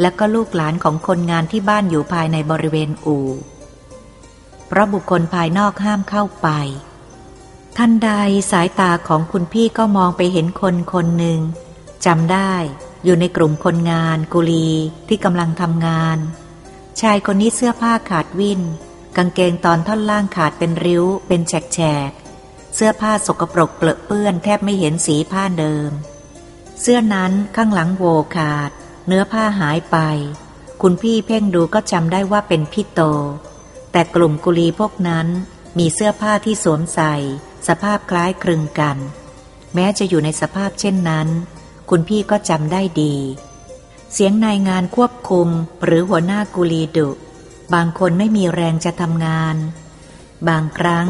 และก็ลูกหลานของคนงานที่บ้านอยู่ภายในบริเวณอู่ เพราะบุคคลภายนอกห้ามเข้าไปทันใดสายตาของคุณพี่ก็มองไปเห็นคนคนหนึ่งจำได้อยู่ในกลุ่มคนงาน กุลีที่กำลังทำงาน ชายคนนี้เสื้อผ้าขาดวินกางเกงตอนท่อนล่างขาดเป็นริ้ว เป็นแฉกแฉกเสื้อผ้าสกปรกเปลอะเปื้อนแทบไม่เห็นสีผ้าเดิม เสื้อนั้นข้างหลังโวขาด เนื้อผ้าหายไป คุณพี่เพ่งดูก็จำได้ว่าเป็นพี่โต แต่กลุ่มกุลีพวกนั้นมีเสื้อผ้าที่สวมใส่ สภาพคล้ายคลึงกัน แม้จะอยู่ในสภาพเช่นนั้น คุณพี่ก็จำได้ดี เสียงนายงานควบคุมหรือหัวหน้ากุลีดุ บางคนไม่มีแรงจะทำงาน บางครั้ง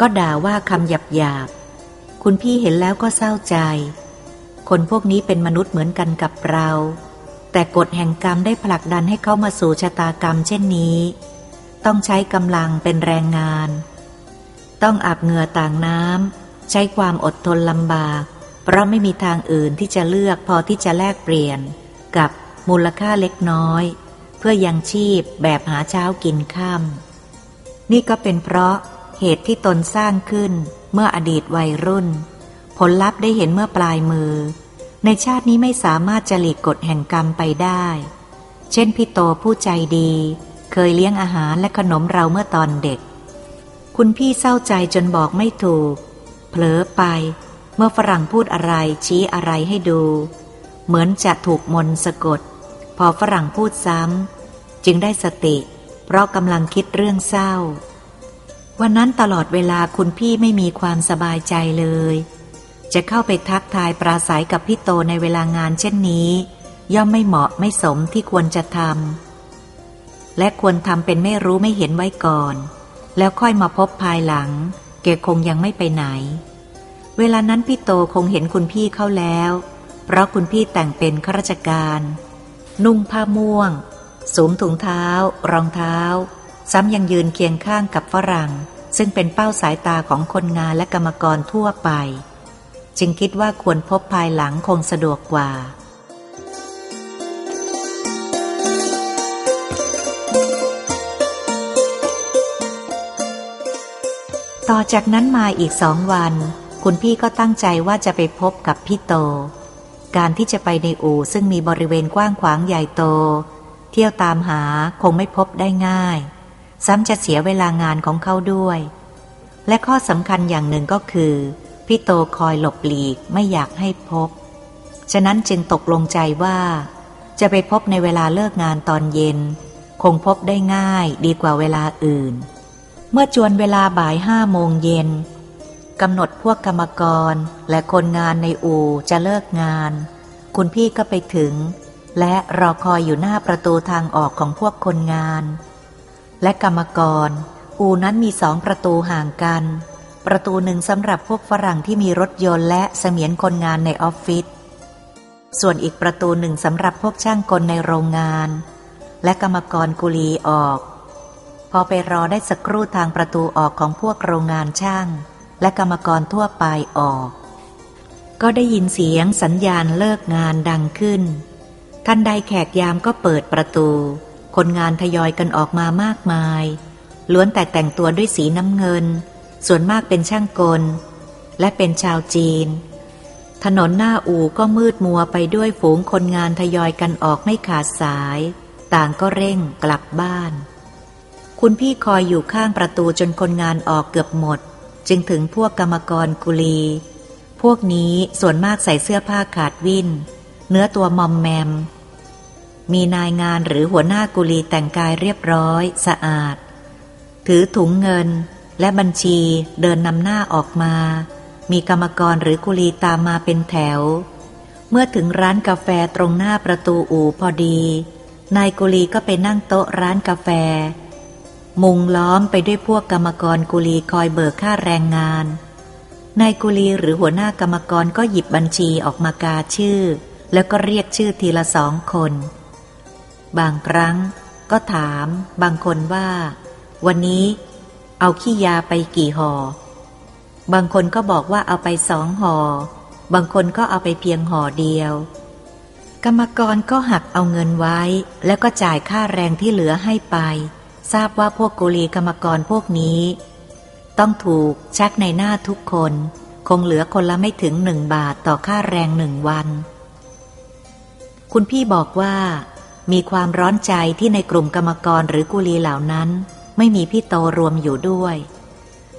ก็ด่าว่าคำหยาบหยาบคุณพี่เห็นแล้วก็เศร้าใจ คนพวกนี้เป็นมนุษย์เหมือนกันกับเรา แต่กฎแห่งกรรมได้ผลักดันให้เขามาสู่ชะตากรรมเช่นนี้ ต้องใช้กำลังเป็นแรงงาน ต้องอาบเหงื่อต่างน้ำใช้ความอดทนลำบาก เพราะไม่มีทางอื่นที่จะเลือกพอที่จะแลกเปลี่ยน กับมูลค่าเล็กน้อย เพื่อยังชีพแบบหาเช้ากินค่ำนี่ก็เป็นเพราะเหตุที่ตนสร้างขึ้นเมื่ออดีตวัยรุ่น ผลลัพธ์ได้เห็นเมื่อปลายมือ ในชาตินี้ไม่สามารถจะหลีกกฎแห่งกรรมไปได้ เช่นพี่โตผู้ใจดี เคยเลี้ยงอาหารและขนมเราเมื่อตอนเด็ก คุณพี่เศร้าใจจนบอกไม่ถูก เผลอไป เมื่อฝรั่งพูดอะไรชี้อะไรให้ดู เหมือนจะถูกมนสะกด พอฝรั่งพูดซ้ำจึงได้สติ เพราะกำลังคิดเรื่องเศร้าวันนั้นตลอดเวลาคุณพี่ไม่มีความสบายใจเลย จะเข้าไปทักทายปราศัยกับพี่โตในเวลางานเช่นนี้ ย่อมไม่เหมาะไม่สมที่ควรจะทำและควรทำเป็นไม่รู้ไม่เห็นไว้ก่อน แล้วค่อยมาพบภายหลัง เกคงยังไม่ไปไหน เวลานั้นพี่โตคงเห็นคุณพี่เข้าแล้ว เพราะคุณพี่แต่งเป็นข้าราชการ นุ่งผ้าม่วงสวมถุงเท้า รองเท้า ซ้ำยังยืนเคียงข้างกับฝรั่ง ซึ่งเป็นเป้าสายตาของคนงานและกรรมกรทั่วไป จึงคิดว่าควรพบภายหลังคงสะดวกกว่า ต่อจากนั้นมาอีกสองวัน คุณพี่ก็ตั้งใจว่าจะไปพบกับพี่โต การที่จะไปในอู่ซึ่งมีบริเวณกว้างขวางใหญ่โต เที่ยวตามหาคงไม่พบได้ง่าย ซ้ำจะเสียเวลางานของเขาด้วย และข้อสำคัญอย่างหนึ่งก็คือ พี่โตคอยหลบหลีกไม่อยากให้พบ ฉะนั้นจึงตกลงใจว่า จะไปพบในเวลาเลิกงานตอนเย็น คงพบได้ง่ายดีกว่าเวลาอื่น เมื่อจวนเวลาบ่ายห้าโมงเย็นกำหนดพวกกรรมกรและคนงานในอู่จะเลิกงาน คุณพี่ก็ไปถึง และรอคอยอยู่หน้าประตูทางออกของพวกคนงาน และกรรมกร อูนั้นมีสองประตูห่างกัน ประตูหนึ่งสำหรับพวกฝรั่งที่มีรถยนต์และเสมียนคนงานในออฟฟิศ ส่วนอีกประตูหนึ่งสำหรับพวกช่างกลในโรงงาน และกรรมกรกุลีออก พอไปรอได้สักครู่ทางประตูออกของพวกโรงงานช่าง และกรรมกรทั่วไปออก ก็ได้ยินเสียงสัญญาณเลิกงานดังขึ้น ทันใดแขกยามก็เปิดประตู คนงานทยอยกันออกมามากมาย ล้วนแต่แต่งตัวด้วยสีน้ำเงิน ส่วนมากเป็นช่างกล และเป็นชาวจีน ถนนหน้าอู่ก็มืดมัวไปด้วยฝูงคนงานทยอยกันออกไม่ขาดสาย ต่างก็เร่งกลับบ้าน คุณพี่คอยอยู่ข้างประตูจนคนงานออกเกือบหมด จึงถึงพวกกรรมกรกุลี พวกนี้ส่วนมากใส่เสื้อผ้าขาดวินเนื้อตัวมอมแมม มีนายงานหรือหัวหน้ากุลีแต่งกายเรียบร้อย สะอาด ถือถุงเงิน และบัญชีเดินนำหน้าออกมา มีกรรมกรหรือกุลีตามมาเป็นแถว เมื่อถึงร้านกาแฟตรงหน้าประตูอู่พอดี นายกุลีก็ไปนั่งโต๊ะร้านกาแฟ มุงล้อมไปด้วยพวกกรรมกรกุลีคอยเบิกค่าแรงงาน นายกุลีหรือหัวหน้ากรรมกรก็หยิบบัญชีออกมากาชื่อ แล้วก็เรียกชื่อทีละสองคน บางครั้งก็ถาม บางคนว่า วันนี้ เอาขี้ยาไปกี่หอ่อบางคนก็บอกว่าเอาไปสองหอ่อบางคนก็เอาไปเพียงห่อเดียว กรรมกรก็หักเอาเงินไว้ แล้วก็จ่ายค่าแรงที่เหลือให้ไป ทราบว่าพวกกุลีกรรมกรพวกนี้ ต้องถูกชักในหน้าทุกคน คงเหลือคนละไม่ถึงหนึ่งบาทต่อค่าแรงหนึ่งวัน คุณพี่บอกว่า มีความร้อนใจที่ในกลุ่มกรรมกรหรือกุลีเหล่านั้น ไม่มีพี่โตรวมอยู่ด้วย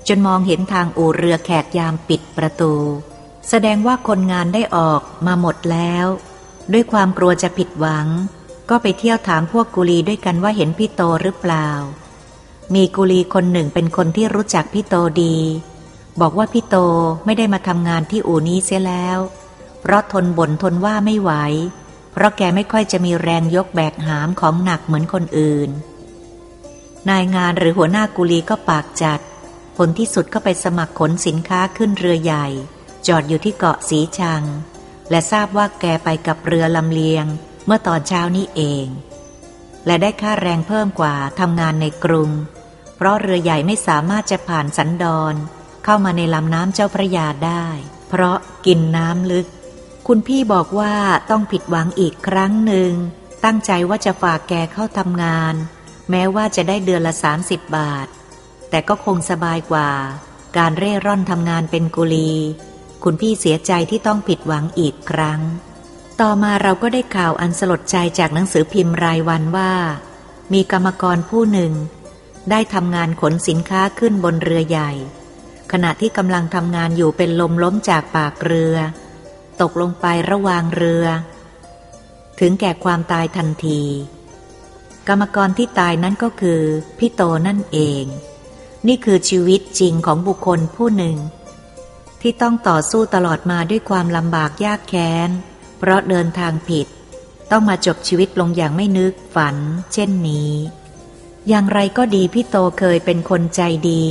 จนมองเห็นทางอู่เรือแขกยามปิดประตู แสดงว่าคนงานได้ออกมาหมดแล้ว ด้วยความกลัวจะผิดหวัง ก็ไปเที่ยวถามพวกกุลีด้วยกันว่าเห็นพี่โตหรือเปล่า มีกุลีคนหนึ่งเป็นคนที่รู้จักพี่โตดี บอกว่าพี่โตไม่ได้มาทำงานที่อู่นี้เสียแล้ว เพราะทนบ่นทนว่าไม่ไหว เพราะแกไม่ค่อยจะมีแรงยกแบกหามของหนักเหมือนคนอื่น นายงานหรือหัวหน้ากุลีก็ปากจัด ผลที่สุดก็ไปสมัครขนสินค้าขึ้นเรือใหญ่ จอดอยู่ที่เกาะสีชัง และทราบว่าแกไปกับเรือลำเลียง เมื่อตอนเช้านี้เอง และได้ค่าแรงเพิ่มกว่าทำงานในกรุง เพราะเรือใหญ่ไม่สามารถจะผ่านสันดอนเข้ามาในลำน้ำเจ้าพระยาได้ เพราะกินน้ำลึก คุณพี่บอกว่าต้องผิดหวังอีกครั้งหนึ่ง ตั้งใจว่าจะฝากแกเข้าทำงาน แม้ว่าจะได้เดือนละสามิบบาท แต่ก็คงสบายกว่า การเร่ร่อนทำงานเป็นกุลี คุณพี่เสียใจที่ต้องผิดหวังอีกครั้ง ต่อมาเราก็ได้ข่าวอันสลดใจจากหนังสือพิมพ์รายวันว่า มีกรรมกรผู้หนึ่ง ได้ทำงานขนสินค้าขึ้นบนเรือใหญ่ ขณะที่กำลังทำงานอยู่เป็นลมล้มจากปากเรือ ตกลงไประหว่างเรือ ถึงแก่ความตายทันที กรรมกรที่ตายนั้นก็คือพี่โตนั่นเอง นี่คือชีวิตจริงของบุคคลผู้หนึ่ง ที่ต้องต่อสู้ตลอดมาด้วยความลำบากยากแค้น เพราะเดินทางผิด ต้องมาจบชีวิตลงอย่างไม่นึกฝัน เช่นนี้ อย่างไรก็ดีพี่โตเคยเป็นคนใจดี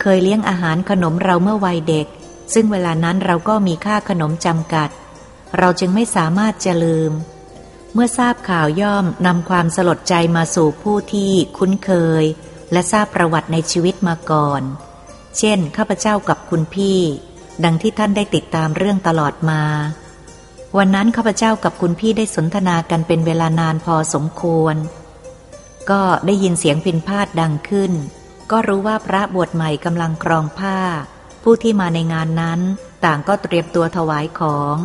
เคยเลี้ยงอาหารขนมเราเมื่อวัยเด็ก ซึ่งเวลานั้นเราก็มีค่าขนมจำกัด เราจึงไม่สามารถจะลืม เมื่อทราบข่าวย่อมนำความสลดใจมาสู่ผู้ที่คุ้นเคย และทราบประวัติในชีวิตมาก่อน เช่น ข้าพเจ้ากับคุณพี่ ดังที่ท่านได้ติดตามเรื่องตลอดมา วันนั้นข้าพเจ้ากับคุณพี่ได้สนทนากันเป็นเวลานานพอสมควร ก็ได้ยินเสียงพินพาดดังขึ้น ก็รู้ว่าพระบวชใหม่กำลังครองผ้า ผู้ที่มาในงานนั้นต่างก็เตรียมตัวถวายของ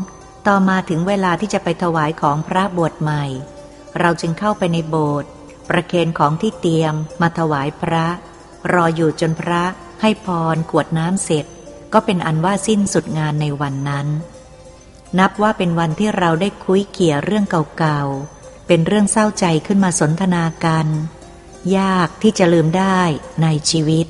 ต่อมาถึงเวลาที่จะไปถวายของพระบวชใหม่ เราจึงเข้าไปในโบสถ์ประเคนของที่เตรียมมาถวายพระ รออยู่จนพระให้พรกวดน้ำเสร็จ ก็เป็นอันว่าสิ้นสุดงานในวันนั้น นับว่าเป็นวันที่เราได้คุยเกี่ยเรื่องเก่าๆ เป็นเรื่องเศร้าใจขึ้นมาสนทนากัน ยากที่จะลืมได้ในชีวิต